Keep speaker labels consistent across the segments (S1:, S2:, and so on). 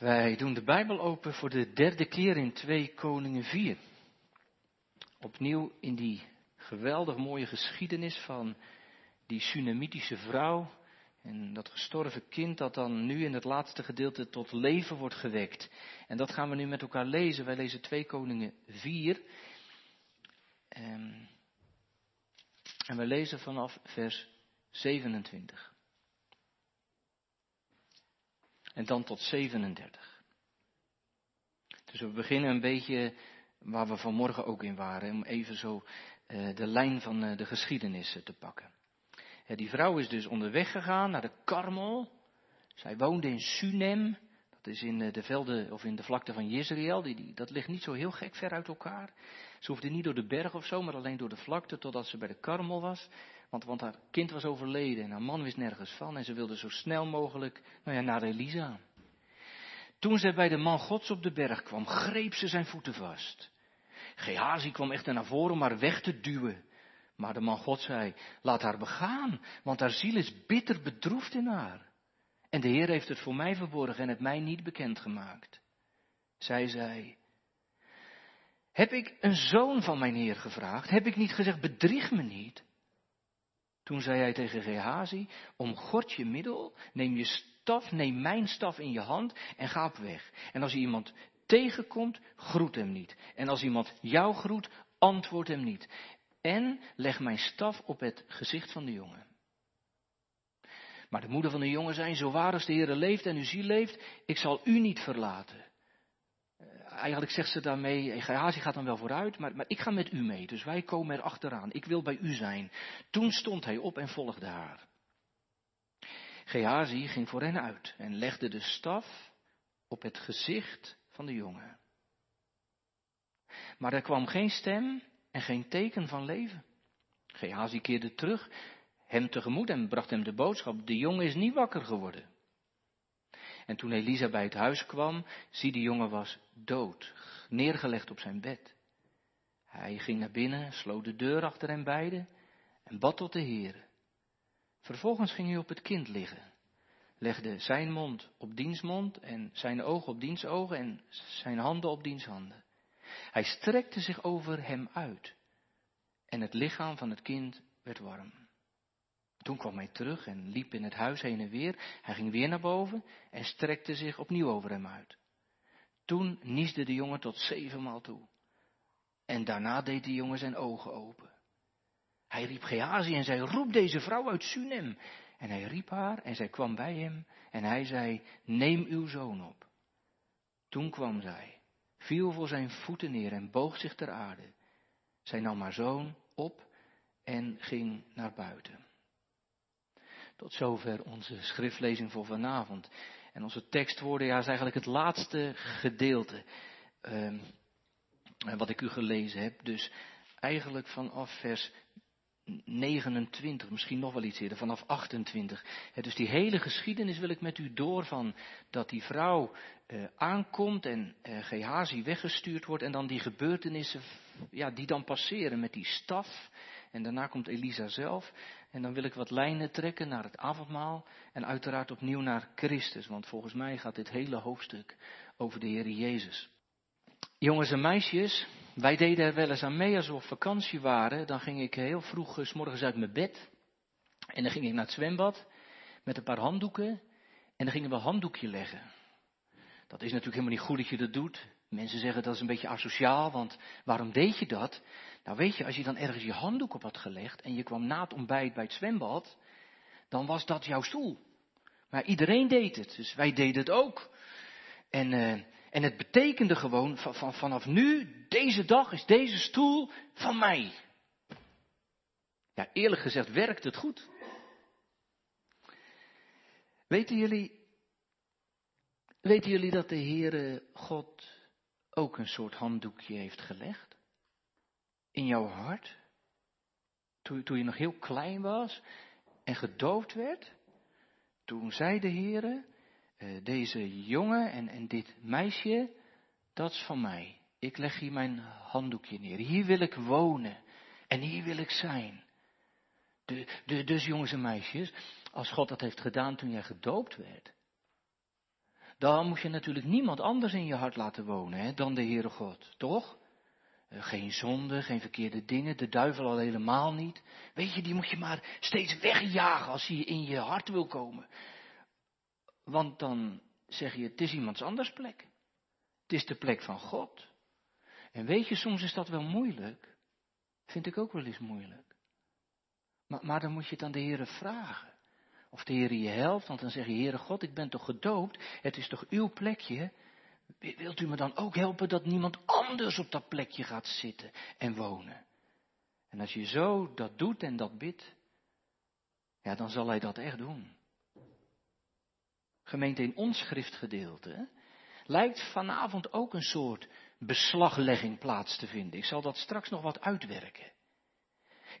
S1: Wij doen de Bijbel open voor de derde keer in 2 Koningen 4. Opnieuw in die geweldig mooie geschiedenis van die Sunamitische vrouw en dat gestorven kind dat dan nu in het laatste gedeelte tot leven wordt gewekt. En dat gaan we nu met elkaar lezen. Wij lezen 2 Koningen 4. En, en we lezen vanaf vers 27. En dan tot 37. Dus we beginnen een beetje waar we vanmorgen ook in waren, om even zo uh, de lijn van uh, de geschiedenis te pakken. Die vrouw is dus onderweg gegaan naar de Karmel. Zij woonde in Sunem. Dat is in eh, de velden of in de vlakte van Jezreel. Die, die, dat ligt niet zo heel gek ver uit elkaar. Ze hoefde niet door de berg of zo, maar alleen door de vlakte totdat ze bij de Karmel was. Want, want haar kind was overleden en haar man wist nergens van. En ze wilde zo snel mogelijk nou ja, naar Elisa. Toen zij bij de man Gods op de berg kwam, greep ze zijn voeten vast. Gehazi kwam echter naar voren om haar weg te duwen. Maar de man God zei, laat haar begaan, want haar ziel is bitter bedroefd in haar. En de Heer heeft het voor mij verborgen en het mij niet bekendgemaakt. Zij zei, heb ik een zoon van mijn Heer gevraagd? Heb ik niet gezegd, bedrieg me niet? Toen zei hij tegen Gehazi, omgord je middel, neem je staf, neem mijn staf in je hand en ga op weg. En als je iemand tegenkomt, groet hem niet. En als iemand jou groet, antwoord hem niet. En leg mijn staf op het gezicht van de jongen. Maar de moeder van de jongen zei, zo waar als de Heer leeft en uw ziel leeft, ik zal u niet verlaten. Eigenlijk zegt ze daarmee, Gehazi gaat dan wel vooruit, maar, maar ik ga met u mee, dus wij komen er achteraan. Ik wil bij u zijn. Toen stond hij op en volgde haar. Gehazi ging voor hen uit en legde de staf op het gezicht van de jongen. Maar er kwam geen stem en geen teken van leven. Gehazi keerde terug, hem tegemoet en bracht hem de boodschap, de jongen is niet wakker geworden. En toen Elisa bij het huis kwam, zie de jongen was dood, neergelegd op zijn bed. Hij ging naar binnen, sloot de deur achter hen beiden en bad tot de Heer. Vervolgens ging hij op het kind liggen, legde zijn mond op diens mond en zijn ogen op diens ogen en zijn handen op diens handen. Hij strekte zich over hem uit. En het lichaam van het kind werd warm. Toen kwam hij terug en liep in het huis heen en weer. Hij ging weer naar boven en strekte zich opnieuw over hem uit. Toen niesde de jongen tot zevenmaal toe. En daarna deed de jongen zijn ogen open. Hij riep Gehazi en zei, roep deze vrouw uit Sunem. En hij riep haar en zij kwam bij hem en hij zei, neem uw zoon op. Toen kwam zij viel voor zijn voeten neer en boog zich ter aarde. Zij nam haar zoon op en ging naar buiten. Tot zover onze schriftlezing voor vanavond. En onze tekstwoorden, ja, is eigenlijk het laatste gedeelte uh, wat ik u gelezen heb. Dus eigenlijk vanaf vers 29, misschien nog wel iets eerder, vanaf 28. dus die hele geschiedenis wil ik met u door van dat die vrouw uh, aankomt en uh, Gehazi weggestuurd wordt en dan die gebeurtenissen ja, die dan passeren met die staf. En daarna komt Elisa zelf. En dan wil ik wat lijnen trekken naar het avondmaal en uiteraard opnieuw naar Christus. Want volgens mij gaat dit hele hoofdstuk over de Heer Jezus. Jongens en meisjes, wij deden er wel eens aan mee als we op vakantie waren. Dan ging ik heel vroeg s morgens uit mijn bed. En dan ging ik naar het zwembad met een paar handdoeken. En dan gingen we handdoekje leggen. Dat is natuurlijk helemaal niet goed dat je dat doet. Mensen zeggen dat is een beetje asociaal, want waarom deed je dat? Nou weet je, als je dan ergens je handdoek op had gelegd en je kwam na het ontbijt bij het zwembad, dan was dat jouw stoel. Maar iedereen deed het, dus wij deden het ook. En, uh, en het betekende gewoon, van, van, vanaf nu, deze dag is deze stoel van mij. Ja, eerlijk gezegd werkt het goed. Weten jullie, weten jullie dat de Heere God ook een soort handdoekje heeft gelegd? In jouw hart? Toen, toen je nog heel klein was en gedoofd werd? Toen zei de Heere, uh, deze jongen en, en dit meisje, dat is van mij. Ik leg hier mijn handdoekje neer. Hier wil ik wonen en hier wil ik zijn. De, de, dus jongens en meisjes, als God dat heeft gedaan toen jij gedoopt werd, dan moet je natuurlijk niemand anders in je hart laten wonen hè, dan de Heere God, toch? Eh, geen zonde, geen verkeerde dingen, de duivel al helemaal niet. Weet je, die moet je maar steeds wegjagen als hij in je hart wil komen. Want dan zeg je, het is iemands anders plek. Het is de plek van God. En weet je, soms is dat wel moeilijk. Vind ik ook wel eens moeilijk. Maar, maar dan moet je het aan de Heere vragen. Of de Heer je helpt, want dan zeg je, Heere God, ik ben toch gedoopt, het is toch uw plekje. Wilt u me dan ook helpen dat niemand anders op dat plekje gaat zitten en wonen? En als je zo dat doet en dat bidt, ja, dan zal hij dat echt doen. Gemeente in ons schriftgedeelte lijkt vanavond ook een soort beslaglegging plaats te vinden. Ik zal dat straks nog wat uitwerken.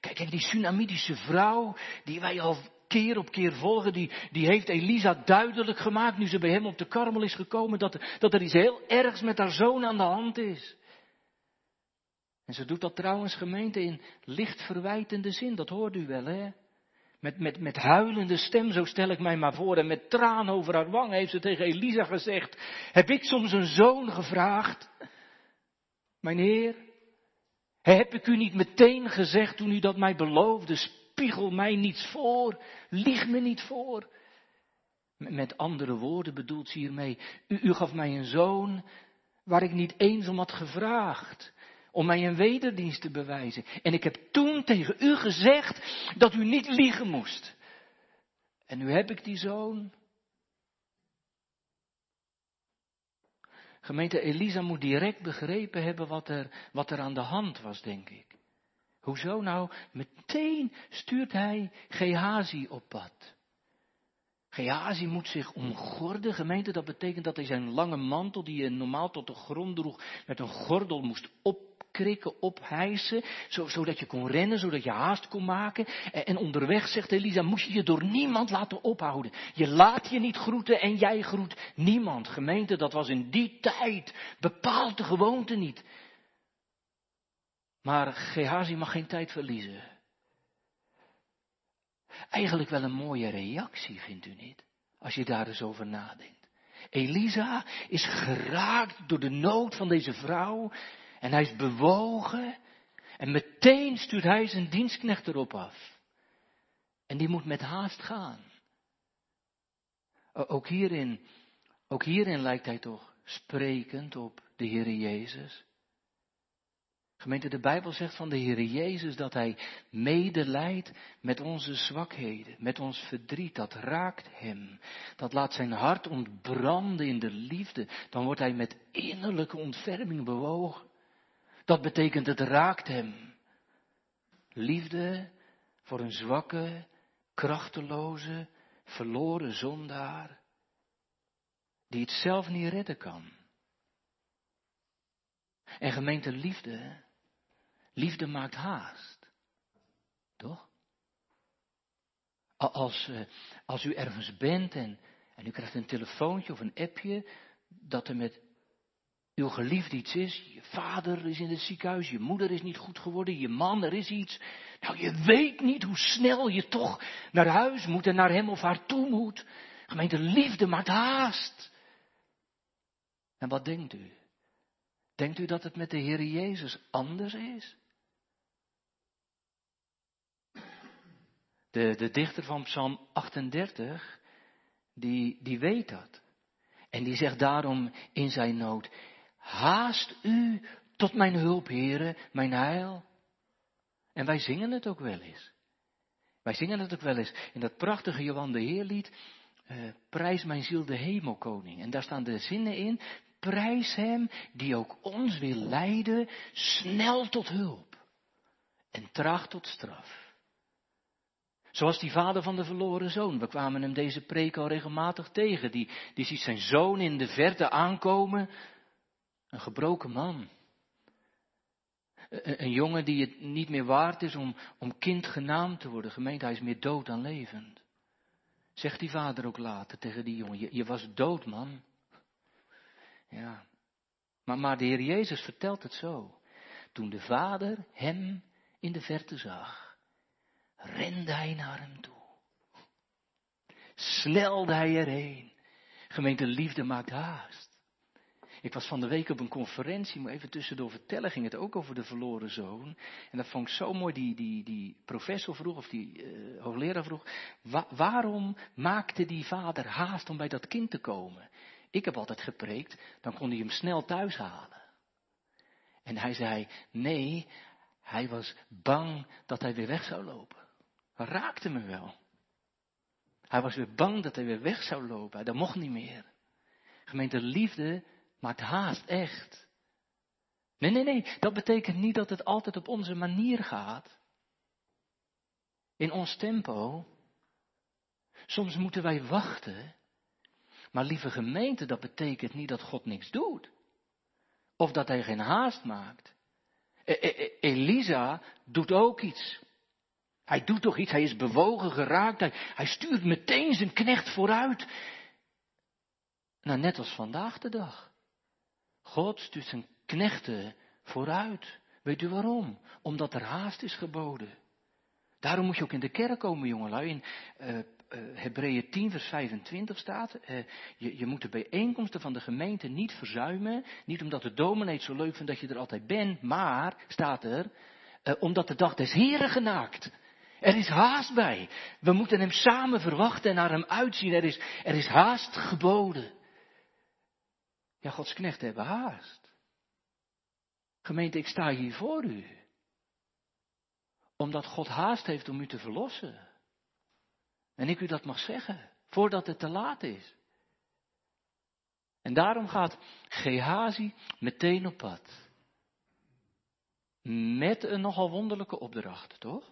S1: Kijk, en die Sunamitische vrouw, die wij al keer op keer volgen, die, die heeft Elisa duidelijk gemaakt, nu ze bij hem op de karmel is gekomen, dat, dat er iets heel ergs met haar zoon aan de hand is. En ze doet dat trouwens gemeente in licht verwijtende zin, dat hoort u wel hè. Met, met, met huilende stem, zo stel ik mij maar voor, en met traan over haar wang heeft ze tegen Elisa gezegd, heb ik soms een zoon gevraagd? Mijn heer, heb ik u niet meteen gezegd toen u dat mij beloofde, spiegel mij niets voor, lieg me niet voor. Met andere woorden bedoelt ze hiermee, u, u gaf mij een zoon waar ik niet eens om had gevraagd om mij een wederdienst te bewijzen. En ik heb toen tegen u gezegd dat u niet liegen moest. En nu heb ik die zoon. Gemeente Elisa moet direct begrepen hebben wat er, wat er aan de hand was, denk ik. Hoezo nou? Meteen stuurt hij Gehazi op pad. Gehazi moet zich omgorden, gemeente, dat betekent dat hij zijn lange mantel, die hij normaal tot de grond droeg, met een gordel moest opkrikken, ophijsen, zodat je kon rennen, zodat je haast kon maken. En, en onderweg, zegt Elisa, moest je je door niemand laten ophouden. Je laat je niet groeten en jij groet niemand. Gemeente, dat was in die tijd bepaald de gewoonte niet. Maar Gehazi mag geen tijd verliezen. Eigenlijk wel een mooie reactie, vindt u niet? Als je daar eens over nadenkt. Elisa is geraakt door de nood van deze vrouw. En hij is bewogen. En meteen stuurt hij zijn dienstknecht erop af. En die moet met haast gaan. Ook hierin, ook hierin lijkt hij toch sprekend op de Heer Jezus. Gemeente, de Bijbel zegt van de Heer Jezus dat Hij medelijdt met onze zwakheden, met ons verdriet. Dat raakt Hem. Dat laat zijn hart ontbranden in de liefde. Dan wordt Hij met innerlijke ontferming bewogen. Dat betekent het raakt Hem. Liefde voor een zwakke, krachteloze, verloren zondaar, die het zelf niet redden kan. En gemeente liefde, Liefde maakt haast. Toch? Als, uh, als u ergens bent en, en u krijgt een telefoontje of een appje dat er met uw geliefde iets is. Je vader is in het ziekenhuis, je moeder is niet goed geworden, je man, er is iets. Nou, je weet niet hoe snel je toch naar huis moet en naar hem of haar toe moet. Gemeente, liefde maakt haast. En wat denkt u? Denkt u dat het met de Heer Jezus anders is? De, de dichter van Psalm 38, die, die weet dat. En die zegt daarom in zijn nood, haast u tot mijn hulp, heren, mijn heil. En wij zingen het ook wel eens. Wij zingen het ook wel eens in dat prachtige Johan de Heerlied, uh, prijs mijn ziel de hemelkoning. En daar staan de zinnen in, prijs hem die ook ons wil leiden, snel tot hulp en traag tot straf. Zoals die vader van de verloren zoon. We kwamen hem deze preek al regelmatig tegen. Die, die ziet zijn zoon in de verte aankomen. Een gebroken man. Een, jongen die het niet meer waard is om, om kind genaamd te worden. Gemeente, hij is meer dood dan levend. Zegt die vader ook later tegen die jongen. Je, je was dood, man. Ja. Maar, maar de Heer Jezus vertelt het zo. Toen de vader hem in de verte zag rende hij naar hem toe. Snelde hij erheen. Gemeente liefde maakt haast. Ik was van de week op een conferentie, moet even tussendoor vertellen, ging het ook over de verloren zoon. En dat vond ik zo mooi, die, die, die professor vroeg, of die uh, hoogleraar vroeg, waarom maakte die vader haast om bij dat kind te komen? Ik heb altijd gepreekt, dan kon hij hem snel thuis halen. En hij zei, nee, hij was bang dat hij weer weg zou lopen. Raakte me wel. Hij was weer bang dat hij weer weg zou lopen. Dat mocht niet meer. Gemeente liefde maakt haast, echt. Nee, nee, nee. Dat betekent niet dat het altijd op onze manier gaat. In ons tempo. Soms moeten wij wachten. Maar lieve gemeente, dat betekent niet dat God niks doet. Of dat hij geen haast maakt. E, e, e, Elisa doet ook iets. Hij doet toch iets, hij is bewogen geraakt, hij, stuurt meteen zijn knecht vooruit. Nou, net als vandaag de dag. God stuurt zijn knechten vooruit. Weet u waarom? Omdat er haast is geboden. Daarom moet je ook in de kerk komen, jongelui. In uh, Hebreeën 10, vers 25 staat, uh, je, je, moet de bijeenkomsten van de gemeente niet verzuimen. Niet omdat de dominee het zo leuk vindt dat je er altijd bent, maar, staat er, omdat de dag des Heren genaakt. Er is haast bij. We moeten hem samen verwachten en naar hem uitzien. Er is, er is haast geboden. Ja, Gods knechten hebben haast. Gemeente, ik sta hier voor u. Omdat God haast heeft om u te verlossen. En ik u dat mag zeggen, voordat het te laat is. En daarom gaat Gehazi meteen op pad. Met een nogal wonderlijke opdracht, toch?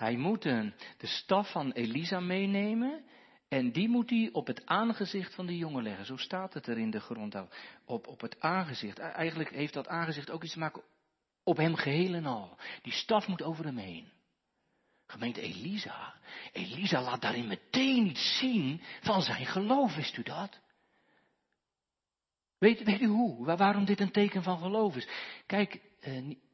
S1: Hij moet de staf van Elisa meenemen en die moet hij op het aangezicht van de jongen leggen. Zo staat het er in de grond. Op, op het aangezicht. Eigenlijk heeft dat aangezicht ook iets te maken op hem geheel en al. Die staf moet over hem heen. Gemeente Elisa. Elisa laat daarin meteen iets zien van zijn geloof. Wist u dat? Weet, weet u hoe? Waarom dit een teken van geloof is? Kijk, eh,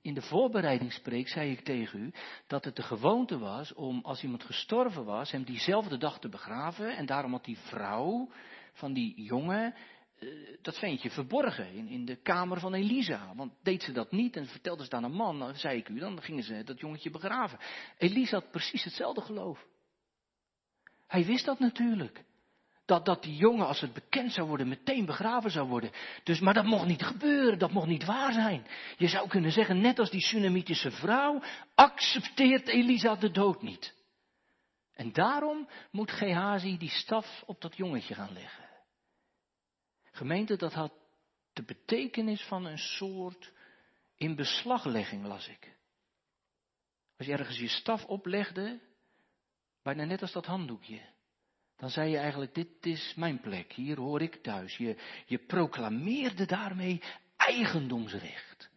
S1: in de voorbereidingspreek zei ik tegen u dat het de gewoonte was om als iemand gestorven was, hem diezelfde dag te begraven. En daarom had die vrouw van die jongen eh, dat ventje verborgen in, in de kamer van Elisa. Want deed ze dat niet en vertelde ze het aan een man, dan zei ik u, dan gingen ze dat jongetje begraven. Elisa had precies hetzelfde geloof. Hij wist dat natuurlijk dat, dat die jongen, als het bekend zou worden, meteen begraven zou worden. Dus, maar dat mocht niet gebeuren, dat mocht niet waar zijn. Je zou kunnen zeggen, net als die Sunamitische vrouw, accepteert Elisa de dood niet. En daarom moet Gehazi die staf op dat jongetje gaan leggen. Gemeente, dat had de betekenis van een soort in beslaglegging, las ik. Als je ergens je staf oplegde, bijna net als dat handdoekje. Dan zei je eigenlijk, dit is mijn plek, hier hoor ik thuis. Je, je proclameerde daarmee eigendomsrecht.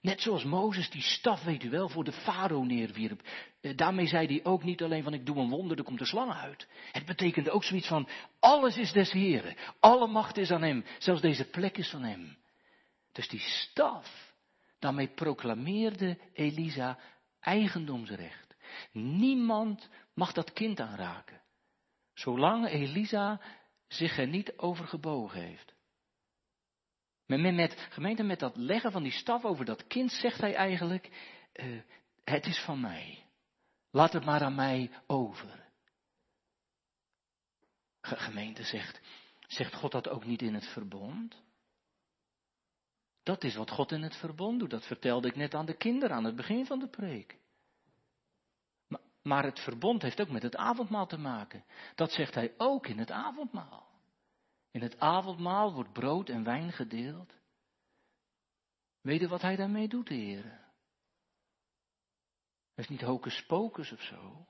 S1: Net zoals Mozes die staf, weet u wel, voor de farao neerwierp. Eh, daarmee zei hij ook niet alleen van ik doe een wonder, er komt de slang uit. Het betekende ook zoiets van alles is des Heren, alle macht is aan hem, zelfs deze plek is van hem. Dus die staf, daarmee proclameerde Elisa eigendomsrecht. Niemand mag dat kind aanraken. Zolang Elisa zich er niet over gebogen heeft. Gemeente, met dat leggen van die staf over dat kind zegt hij eigenlijk, uh, het is van mij. Laat het maar aan mij over. Gemeente zegt, zegt God dat ook niet in het verbond? Dat is wat God in het verbond doet. Dat vertelde ik net aan de kinderen aan het begin van de preek. Maar het verbond heeft ook met het avondmaal te maken. Dat zegt hij ook in het avondmaal. In het avondmaal wordt brood en wijn gedeeld. Weet je wat hij daarmee doet, heren? Dat is niet hocus pocus of zo.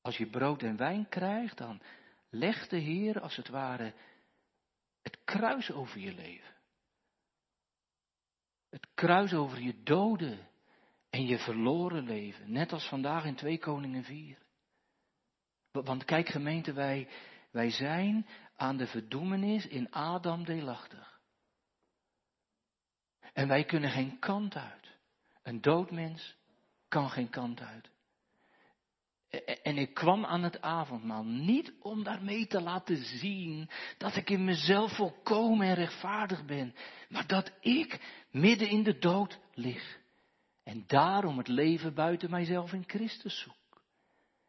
S1: Als je brood en wijn krijgt, dan legt de Heer als het ware het kruis over je leven. Het kruis over je doden en je verloren leven. Net als vandaag in 2 Koningen 4. Want kijk gemeente, wij, wij zijn aan de verdoemenis in Adam deelachtig. En wij kunnen geen kant uit. Een dood mens kan geen kant uit. En ik kwam aan het avondmaal niet om daarmee te laten zien dat ik in mezelf volkomen en rechtvaardig ben, maar dat ik midden in de dood lig. En daarom het leven buiten mijzelf in Christus zoek.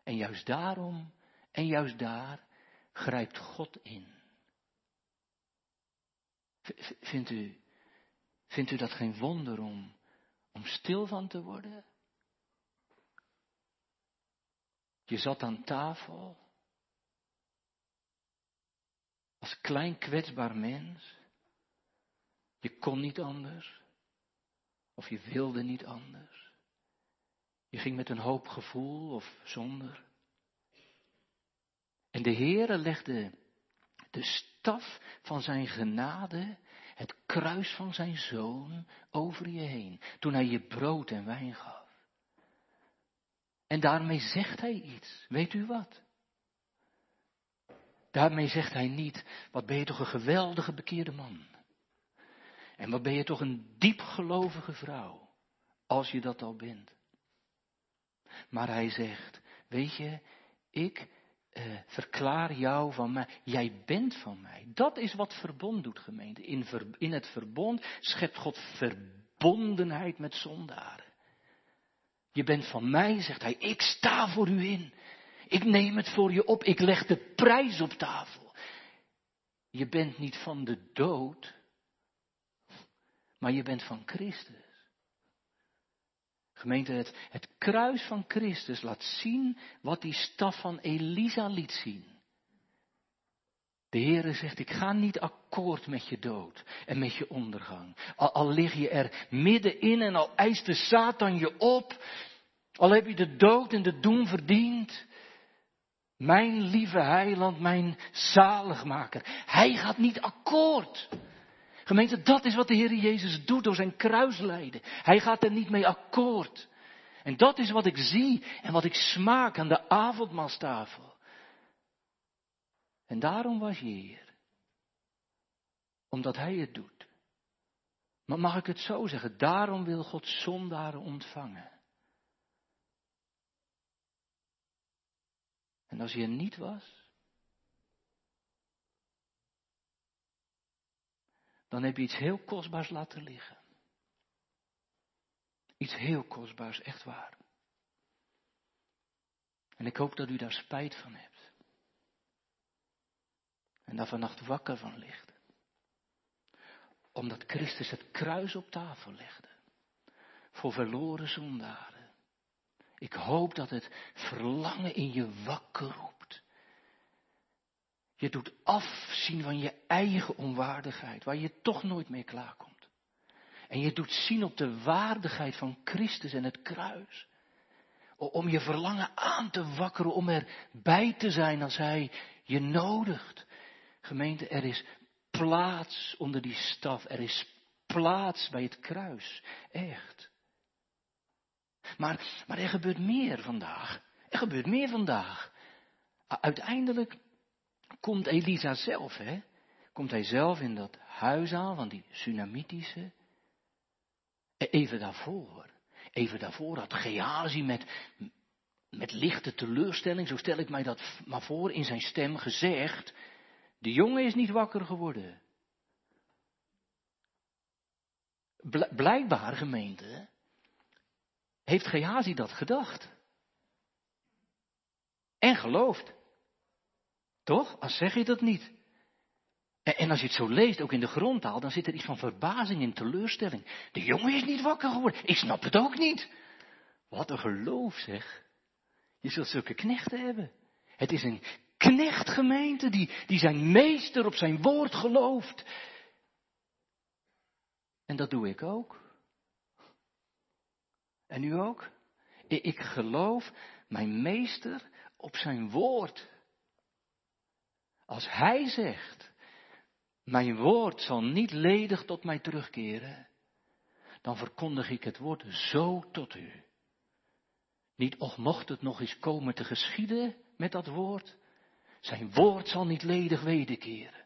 S1: En juist daarom en juist daar grijpt God in. Vindt u, vindt u dat geen wonder om, om stil van te worden? Je zat aan tafel als klein kwetsbaar mens. Je kon niet anders. Of je wilde niet anders. Je ging met een hoop gevoel of zonder. En de Heere legde de staf van zijn genade, het kruis van zijn zoon, over je heen. Toen hij je brood en wijn gaf. En daarmee zegt hij iets. Weet u wat? Daarmee zegt hij niet, wat ben je toch een geweldige bekeerde man. En wat ben je toch een diepgelovige vrouw, als je dat al bent. Maar hij zegt, weet je, ik eh, verklaar jou van mij, jij bent van mij. Dat is wat verbond doet, gemeente. In, in het verbond schept God verbondenheid met zondaren. Je bent van mij, zegt hij. Ik sta voor u in. Ik neem het voor je op. Ik leg de prijs op tafel. Je bent niet van de dood, maar je bent van Christus. Gemeente, het, het kruis van Christus laat zien wat die staf van Elisa liet zien. De Heere zegt, ik ga niet akkoord met je dood en met je ondergang. Al, al lig je er middenin en al eist de Satan je op, al heb je de dood en de doem verdiend. Mijn lieve heiland, mijn zaligmaker. Hij gaat niet akkoord. Gemeente, dat is wat de Heer Jezus doet door zijn kruislijden. Hij gaat er niet mee akkoord. En dat is wat ik zie en wat ik smaak aan de avondmaalstafel. En daarom was je hier. Omdat Hij het doet. Maar mag ik het zo zeggen? Daarom wil God zondaren ontvangen. En als je er niet was, dan heb je iets heel kostbaars laten liggen. Iets heel kostbaars, echt waar. En ik hoop dat u daar spijt van hebt. En daar vannacht wakker van ligt. Omdat Christus het kruis op tafel legde. Voor verloren zondaren. Ik hoop dat het verlangen in je wakker roept. Je doet afzien van je eigen onwaardigheid, waar je toch nooit mee klaarkomt. En je doet zien op de waardigheid van Christus en het kruis. Om je verlangen aan te wakkeren, om erbij te zijn als Hij je nodigt. Gemeente, er is plaats onder die staf, er is plaats bij het kruis. Echt. Maar, maar er gebeurt meer vandaag. Er gebeurt meer vandaag. Uiteindelijk komt Elisa zelf, hè? Komt hij zelf in dat huis aan van die Sunamitische. E, even daarvoor, even daarvoor had Gehazi met, met lichte teleurstelling, zo stel ik mij dat maar voor, in zijn stem gezegd, de jongen is niet wakker geworden. Blijkbaar, gemeente, heeft Gehazi dat gedacht. En geloofd. Toch? Als zeg je dat niet. En, en, als je het zo leest, ook in de grondtaal, dan zit er iets van verbazing en teleurstelling. De jongen is niet wakker geworden. Ik snap het ook niet. Wat een geloof zeg. Je zult zulke knechten hebben. Het is een knechtgemeente die, die zijn meester op zijn woord gelooft. En dat doe ik ook. En u ook? Ik geloof mijn meester op zijn woord. Als hij zegt, mijn woord zal niet ledig tot mij terugkeren, dan verkondig ik het woord zo tot u. Niet of mocht het nog eens komen te geschieden met dat woord, zijn woord zal niet ledig wederkeren.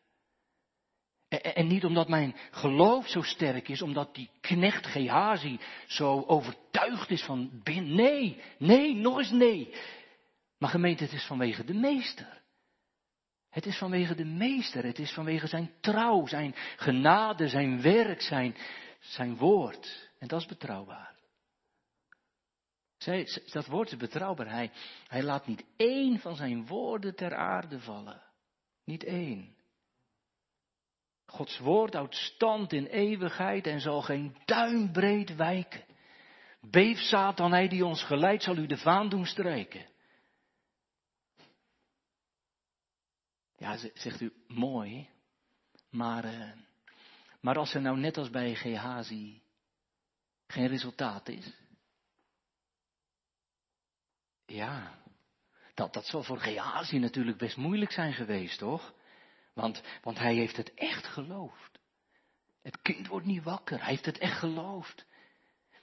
S1: En niet omdat mijn geloof zo sterk is, omdat die knecht Gehazi zo overtuigd is van binnen. Nee, nee, nog eens nee. Maar gemeente, het is vanwege de meester. Het is vanwege de meester, het is vanwege zijn trouw, zijn genade, zijn werk, zijn, zijn woord. En dat is betrouwbaar. Zij, dat woord is betrouwbaar. Hij, hij laat niet één van zijn woorden ter aarde vallen. Niet één. Gods woord houdt stand in eeuwigheid en zal geen duimbreed wijken. Beef Satan, hij die ons geleidt, zal u de vaan doen strijken. Ja, zegt u, mooi. Maar, uh, maar als er nou net als bij Gehazi geen resultaat is. Ja, dat, dat zal voor Gehazi natuurlijk best moeilijk zijn geweest, toch? Want, want hij heeft het echt geloofd. Het kind wordt niet wakker, hij heeft het echt geloofd.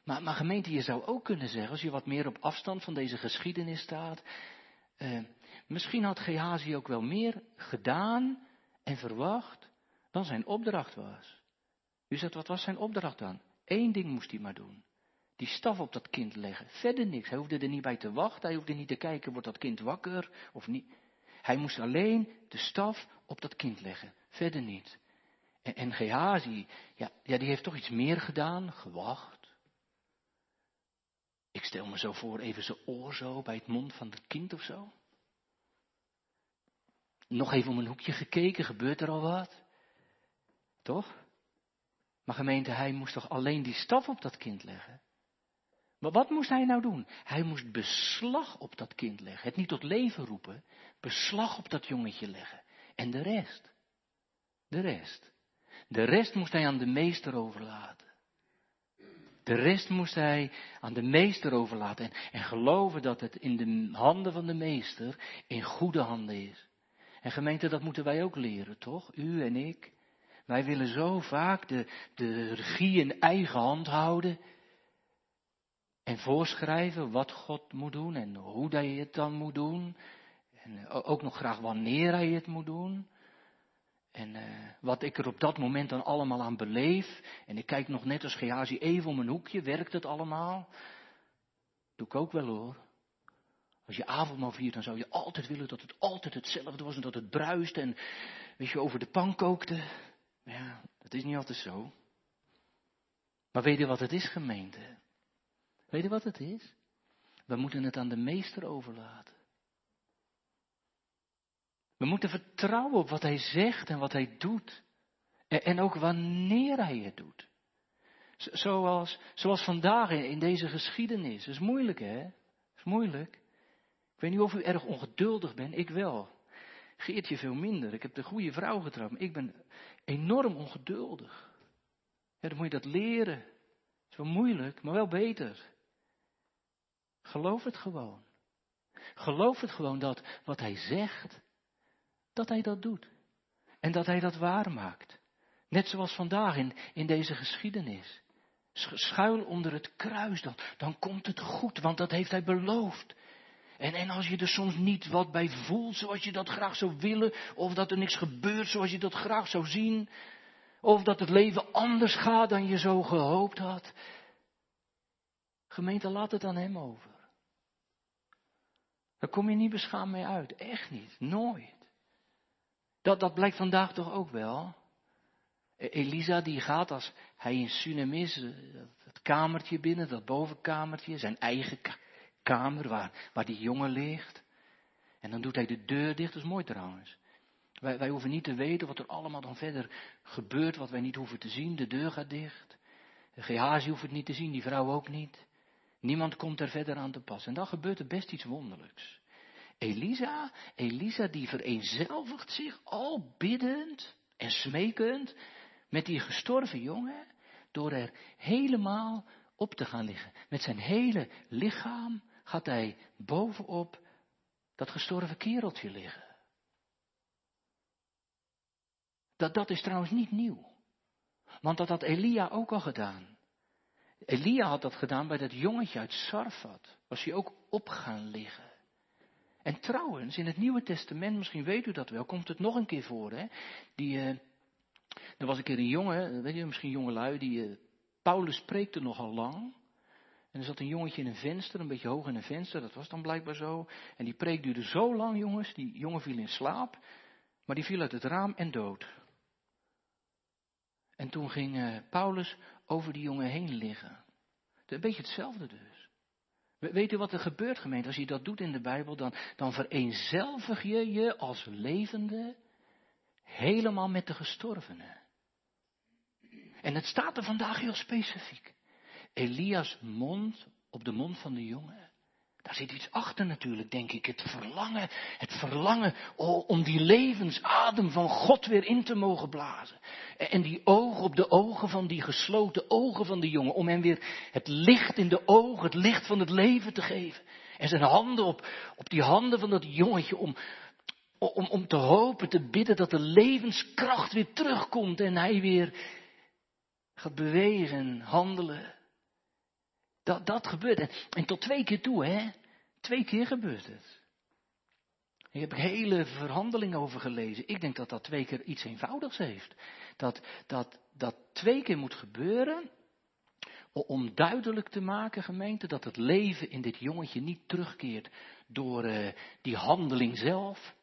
S1: Maar, maar gemeente, je zou ook kunnen zeggen, als je wat meer op afstand van deze geschiedenis staat, eh, misschien had Gehazi ook wel meer gedaan en verwacht dan zijn opdracht was. U wat was zijn opdracht dan? Eén ding moest hij maar doen. Die staf op dat kind leggen. Verder niks. Hij hoefde er niet bij te wachten. Hij hoefde niet te kijken, wordt dat kind wakker of niet. Hij moest alleen de staf op dat kind leggen. Verder niet. En, en Gehazi, ja, ja, die heeft toch iets meer gedaan. Gewacht. Ik stel me zo voor, even zijn oor zo bij het mond van het kind of zo. Nog even om een hoekje gekeken, gebeurt er al wat? Toch? Maar gemeente, hij moest toch alleen die staf op dat kind leggen? Maar wat moest hij nou doen? Hij moest beslag op dat kind leggen. Het niet tot leven roepen, beslag op dat jongetje leggen. En de rest? De rest. De rest moest hij aan de meester overlaten. De rest moest hij aan de meester overlaten en, en geloven dat het in de handen van de meester in goede handen is. En gemeente, dat moeten wij ook leren, toch? U en ik. Wij willen zo vaak de, de regie in eigen hand houden. En voorschrijven wat God moet doen en hoe hij het dan moet doen. En ook nog graag wanneer hij het moet doen. En uh, wat ik er op dat moment dan allemaal aan beleef. En ik kijk nog net als Gehazi even om een hoekje. Werkt het allemaal? Doe ik ook wel hoor. Als je avondmaal viert, dan zou je altijd willen dat het altijd hetzelfde was. En dat het bruiste en weet je, over de pan kookte. Maar ja, dat is niet altijd zo. Maar weet je wat het is, gemeente? Weet je wat het is? We moeten het aan de meester overlaten. We moeten vertrouwen op wat hij zegt en wat hij doet. En, ook wanneer hij het doet. Zoals, zoals vandaag in, deze geschiedenis. Dat is moeilijk, hè? Dat is moeilijk. Ik weet niet of u erg ongeduldig bent, ik wel. Geertje veel minder. Ik heb de goede vrouw getrouwd, maar ik ben enorm ongeduldig. Dan moet je dat leren. Het is wel moeilijk, maar wel beter. Geloof het gewoon. Geloof het gewoon dat wat hij zegt, dat hij dat doet. En dat hij dat waarmaakt. Net zoals vandaag in, in deze geschiedenis. Schuil onder het kruis dan, dan komt het goed, want dat heeft hij beloofd. En, en als je er soms niet wat bij voelt zoals je dat graag zou willen, of dat er niks gebeurt zoals je dat graag zou zien, of dat het leven anders gaat dan je zo gehoopt had. Gemeente, laat het aan hem over. Daar kom je niet beschaamd mee uit. Echt niet. Nooit. Dat, dat blijkt vandaag toch ook wel. E, Elisa die gaat als hij in Sunem is, het kamertje binnen, dat bovenkamertje, zijn eigen kamer waar, waar die jongen ligt. En dan doet hij de deur dicht, dat is mooi trouwens. Wij, wij hoeven niet te weten wat er allemaal dan verder gebeurt, wat wij niet hoeven te zien. De deur gaat dicht. Gehazi hoeft het niet te zien, die vrouw ook niet. Niemand komt er verder aan te pas. En dan gebeurt er best iets wonderlijks. Elisa, Elisa die vereenzelvigt zich al biddend en smekend met die gestorven jongen, door er helemaal op te gaan liggen. Met zijn hele lichaam gaat hij bovenop dat gestorven kereltje liggen. Dat, dat is trouwens niet nieuw. Want dat had Elia ook al gedaan. Elia had dat gedaan bij dat jongetje uit Sarfat. Was hij ook op gaan liggen. En trouwens, in het Nieuwe Testament, misschien weet u dat wel, komt het nog een keer voor. Hè? Die, uh, er was een keer een jongen, weet je, misschien jongelui, die, uh, Paulus spreekte nogal lang. En er zat een jongetje in een venster, een beetje hoog in een venster, dat was dan blijkbaar zo. En die preek duurde zo lang, jongens, die jongen viel in slaap, maar die viel uit het raam en dood. En toen ging uh, Paulus over die jongen heen liggen. Een beetje hetzelfde dus. Weet u wat er gebeurt, gemeente? Als je dat doet in de Bijbel, dan, dan vereenzelvig je je als levende helemaal met de gestorvenen. En het staat er vandaag heel specifiek. Elias mond op de mond van de jongen. Daar zit iets achter natuurlijk, denk ik. Het verlangen, het verlangen om die levensadem van God weer in te mogen blazen. En die ogen op de ogen van die gesloten ogen van de jongen. Om hem weer het licht in de ogen, het licht van het leven te geven. En zijn handen op, op die handen van dat jongetje om, om, om te hopen, te bidden dat de levenskracht weer terugkomt. En hij weer gaat bewegen, handelen. Dat, dat gebeurt. En, tot twee keer toe, hè. Twee keer gebeurt het. Ik heb hele verhandelingen over gelezen. Ik denk dat dat twee keer iets eenvoudigs heeft. Dat dat, dat twee keer moet gebeuren om duidelijk te maken, gemeente, dat het leven in dit jongetje niet terugkeert door uh, die handeling zelf.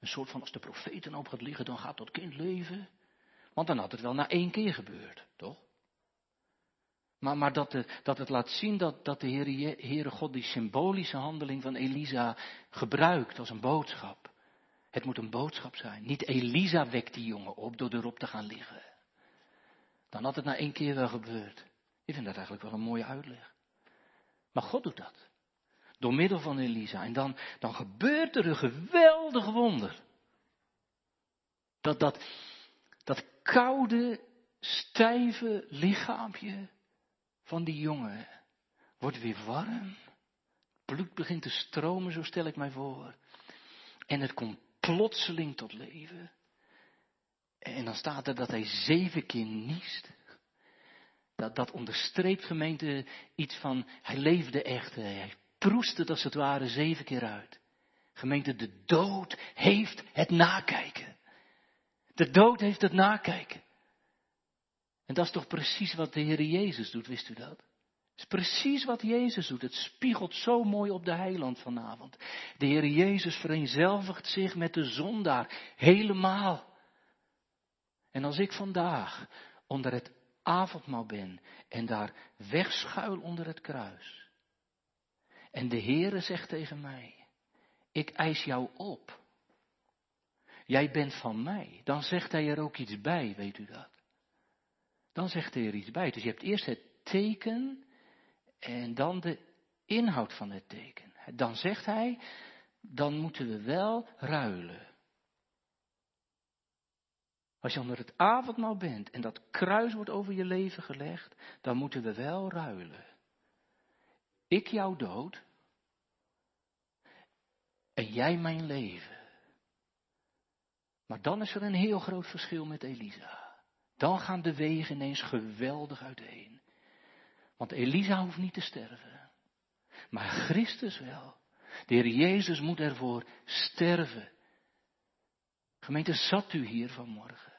S1: Een soort van als de profeten op gaat liggen, dan gaat dat kind leven. Want dan had het wel na één keer gebeurd, toch? Maar, maar dat, dat, het laat zien dat, dat de Heere, God die symbolische handeling van Elisa gebruikt als een boodschap. Het moet een boodschap zijn. Niet Elisa wekt die jongen op door erop te gaan liggen. Dan had het na één keer wel gebeurd. Ik vind dat eigenlijk wel een mooie uitleg. Maar God doet dat. Door middel van Elisa. En dan, dan gebeurt er een geweldig wonder. Dat, dat, dat koude, stijve lichaampje van die jongen wordt weer warm. Bloed begint te stromen, zo stel ik mij voor. En het komt plotseling tot leven. En dan staat er dat hij zeven keer niest. Dat, dat onderstreept gemeente iets van, hij leefde echt. Hij proest het als het ware zeven keer uit. Gemeente, de dood heeft het nakijken. De dood heeft het nakijken. En dat is toch precies wat de Heer Jezus doet, wist u dat? Het is precies wat Jezus doet. Het spiegelt zo mooi op de heiland vanavond. De Heer Jezus vereenzelvigt zich met de zondaar helemaal. En als ik vandaag onder het avondmaal ben en daar wegschuil onder het kruis. En de Heere zegt tegen mij, ik eis jou op. Jij bent van mij. Dan zegt hij er ook iets bij, weet u dat? Dan zegt hij er iets bij. Dus je hebt eerst het teken en dan de inhoud van het teken. Dan zegt hij, dan moeten we wel ruilen. Als je onder het avondmaal bent en dat kruis wordt over je leven gelegd, dan moeten we wel ruilen. Ik jouw dood en jij mijn leven. Maar dan is er een heel groot verschil met Elisa. Dan gaan de wegen ineens geweldig uiteen. Want Elisa hoeft niet te sterven. Maar Christus wel. De Heer Jezus moet ervoor sterven. Gemeente, zat u hier vanmorgen?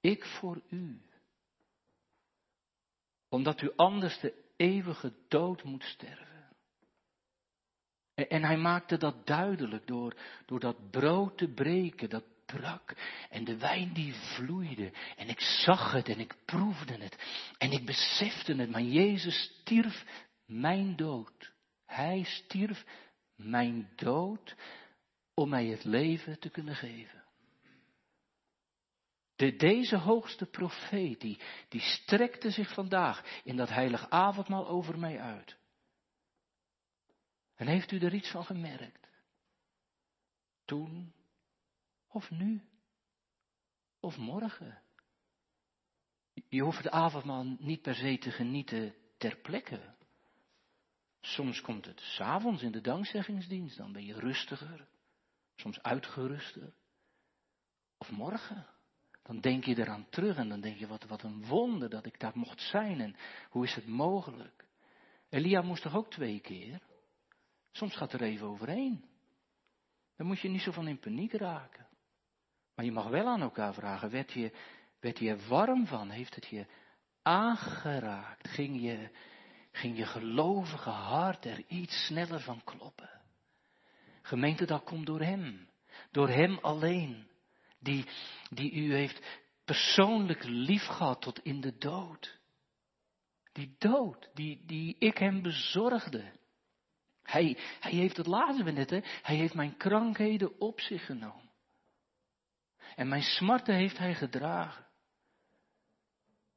S1: Ik voor u. Omdat u anders de eeuwige dood moet sterven. En hij maakte dat duidelijk door, door dat brood te breken, dat brak en de wijn die vloeide. En ik zag het en ik proefde het en ik besefte het. Maar Jezus stierf mijn dood. Hij stierf mijn dood om mij het leven te kunnen geven. De, deze hoogste profeet, die, die strekte zich vandaag in dat heilig avondmaal over mij uit. En heeft u er iets van gemerkt? Toen of nu? Of morgen? Je hoeft het avondmaal niet per se te genieten ter plekke. Soms komt het s'avonds in de dankzeggingsdienst, dan ben je rustiger, soms uitgeruster. Of morgen, dan denk je eraan terug en dan denk je, wat, wat een wonder dat ik daar mocht zijn en hoe is het mogelijk? Elia moest toch ook twee keer? Soms gaat er even overheen. Dan moet je niet zo van in paniek raken. Maar je mag wel aan elkaar vragen, werd je, werd je warm van? Heeft het je aangeraakt, ging je, ging je gelovige hart er iets sneller van kloppen. Gemeente, dat komt door Hem. Door Hem alleen. Die, die u heeft persoonlijk lief gehad tot in de dood. Die dood, die, die ik Hem bezorgde. Hij, hij heeft, het lazen we net, hè? hij heeft mijn krankheden op zich genomen. En mijn smarten heeft hij gedragen.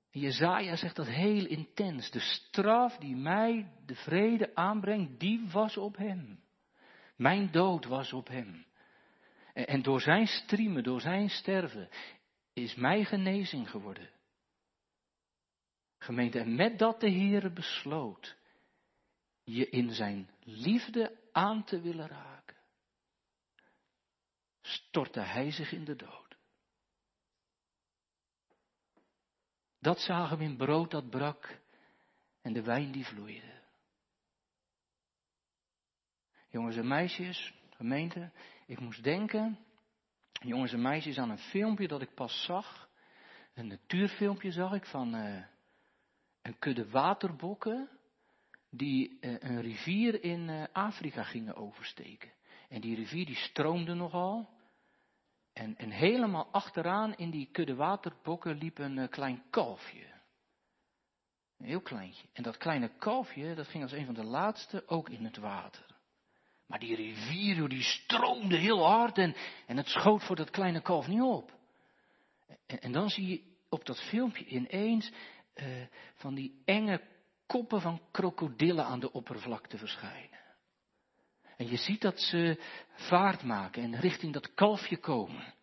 S1: Jezaja zegt dat heel intens. De straf die mij de vrede aanbrengt, die was op hem. Mijn dood was op hem. En door zijn striemen, door zijn sterven, is mij genezing geworden. Gemeente, en met dat de Heere besloot je in zijn liefde aan te willen raken, stortte hij zich in de dood. Dat zagen we in brood dat brak en de wijn die vloeide. Jongens en meisjes, gemeente, ik moest denken, jongens en meisjes, aan een filmpje dat ik pas zag. Een natuurfilmpje zag ik van uh, een kudde waterbokken die uh, een rivier in uh, Afrika gingen oversteken. En die rivier die stroomde nogal. En, en helemaal achteraan in die kudde waterbokken liep een klein kalfje. Een heel kleintje. En dat kleine kalfje, dat ging als een van de laatste ook in het water. Maar die rivier, die stroomde heel hard en, en het schoot voor dat kleine kalf niet op. En, en dan zie je op dat filmpje ineens van die enge koppen van krokodillen aan de oppervlakte verschijnen. En je ziet dat ze vaart maken en richting dat kalfje komen.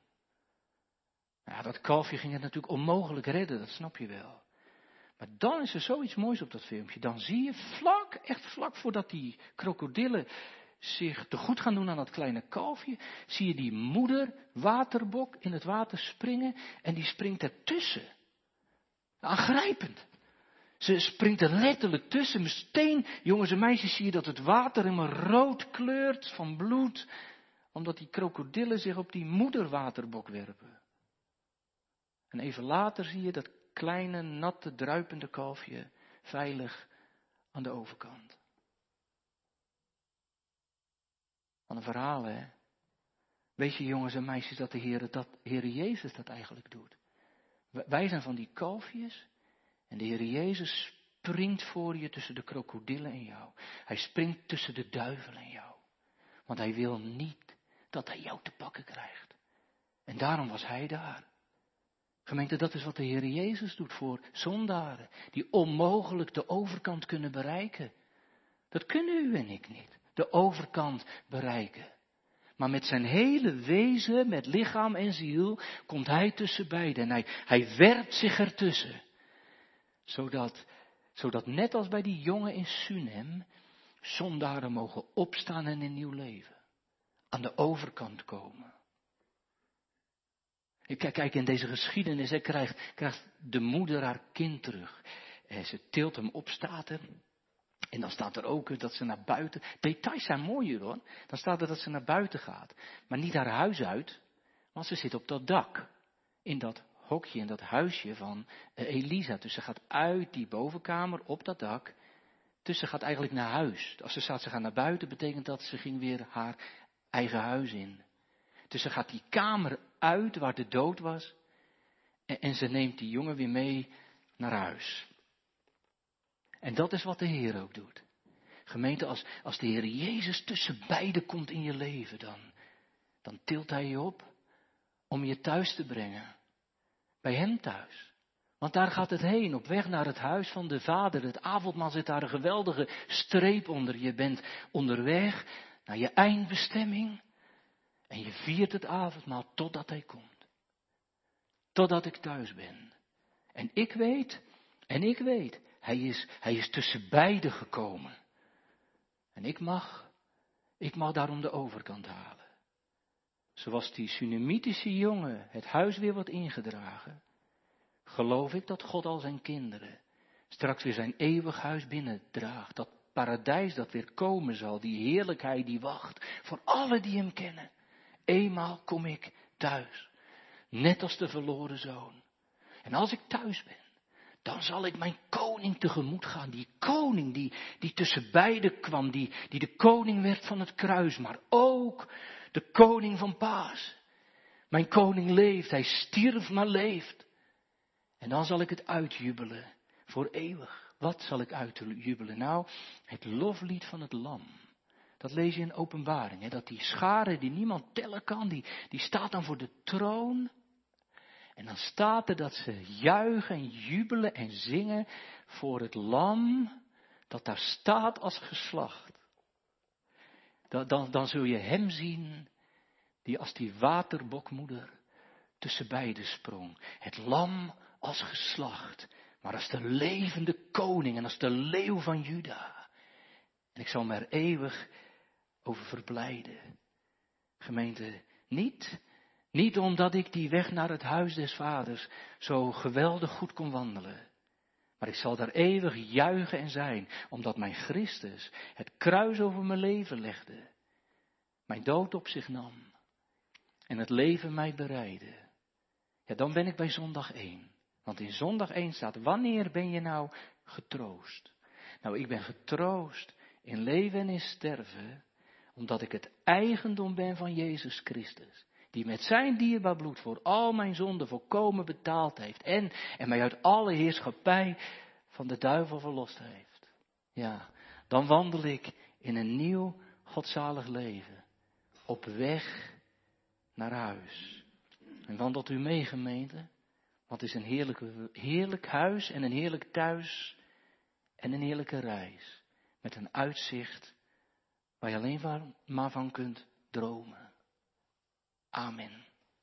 S1: Ja, dat kalfje ging het natuurlijk onmogelijk redden, dat snap je wel. Maar dan is er zoiets moois op dat filmpje. Dan zie je vlak, echt vlak voordat die krokodillen zich te goed gaan doen aan dat kleine kalfje, zie je die moeder waterbok in het water springen en die springt ertussen. Aangrijpend. Ze springt er letterlijk tussen. Meteen, jongens en meisjes, zie je dat het water helemaal rood kleurt van bloed, omdat die krokodillen zich op die moederwaterbok werpen. En even later zie je dat kleine, natte, druipende kalfje veilig aan de overkant. Van een verhaal, hè? Weet je, jongens en meisjes, dat de Heer, dat Heer Jezus dat eigenlijk doet. Wij zijn van die kalfjes en de Heer Jezus springt voor je tussen de krokodillen en jou. Hij springt tussen de duivel en jou. Want hij wil niet dat hij jou te pakken krijgt. En daarom was hij daar. Gemeente, dat is wat de Heer Jezus doet voor zondaren, die onmogelijk de overkant kunnen bereiken. Dat kunnen u en ik niet de overkant bereiken. Maar met zijn hele wezen, met lichaam en ziel, komt hij tussen beiden. En hij, hij werpt zich ertussen. Zodat, zodat net als bij die jongen in Sunem, zondaren mogen opstaan en een nieuw leven. Aan de overkant komen. Kijk, kijk in deze geschiedenis hè, krijgt, krijgt de moeder haar kind terug. En ze tilt hem op, staat er. En dan staat er ook dat ze naar buiten. Details zijn mooier hoor. Dan staat er dat ze naar buiten gaat. Maar niet haar huis uit, want ze zit op dat dak. In dat hokje, in dat huisje van eh, Elisa. Dus ze gaat uit die bovenkamer op dat dak. Dus ze gaat eigenlijk naar huis. Als ze staat, ze gaat naar buiten, betekent dat ze ging weer haar eigen huis in. Dus ze gaat die kamer uit waar de dood was. En, en ze neemt die jongen weer mee naar huis. En dat is wat de Heer ook doet. Gemeente, als, als de Heer Jezus tussen beiden komt in je leven, dan, dan tilt Hij je op om je thuis te brengen. Bij Hem thuis. Want daar gaat het heen, op weg naar het huis van de Vader. Het avondmaal zit daar een geweldige streep onder. Je bent onderweg naar je eindbestemming. En je viert het avondmaal totdat Hij komt. Totdat ik thuis ben. En ik weet, en ik weet, hij is, hij is tussen beiden gekomen. En ik mag, ik mag daarom de overkant halen. Zoals die Sunamitische jongen het huis weer wordt ingedragen, geloof ik dat God al zijn kinderen straks weer zijn eeuwig huis binnendraagt. Dat paradijs dat weer komen zal, die heerlijkheid die wacht voor alle die hem kennen. Eenmaal kom ik thuis, net als de verloren zoon. En als ik thuis ben, dan zal ik mijn koning tegemoet gaan. Die koning die, die tussen beiden kwam, die, die de koning werd van het kruis, maar ook de koning van Paas. Mijn koning leeft, hij stierf maar leeft. En dan zal ik het uitjubelen, voor eeuwig. Wat zal ik uitjubelen? Nou, het loflied van het lam. Dat lees je in openbaring, hè? dat die schare die niemand tellen kan, die, die staat dan voor de troon. En dan staat er dat ze juichen en jubelen en zingen voor het lam dat daar staat als geslacht. Dan, dan, dan zul je hem zien die als die waterbokmoeder tussen beiden sprong. Het lam als geslacht, maar als de levende koning en als de leeuw van Juda. En ik zal me er eeuwig over verblijden. Gemeente, niet, niet omdat ik die weg naar het huis des vaders zo geweldig goed kon wandelen. Maar ik zal daar eeuwig juichen en zijn, omdat mijn Christus het kruis over mijn leven legde, mijn dood op zich nam en het leven mij bereidde. Ja, dan ben ik bij zondag 1. Want in zondag 1 staat, wanneer ben je nou getroost? Nou, ik ben getroost in leven en in sterven, omdat ik het eigendom ben van Jezus Christus. Die met zijn dierbaar bloed voor al mijn zonden volkomen betaald heeft. En, en mij uit alle heerschappij van de duivel verlost heeft. Ja, dan wandel ik in een nieuw godzalig leven. Op weg naar huis. En wandelt u mee, gemeente? Het is een heerlijk huis en een heerlijk thuis en een heerlijke reis. Met een uitzicht waar je alleen maar van kunt dromen. Amen.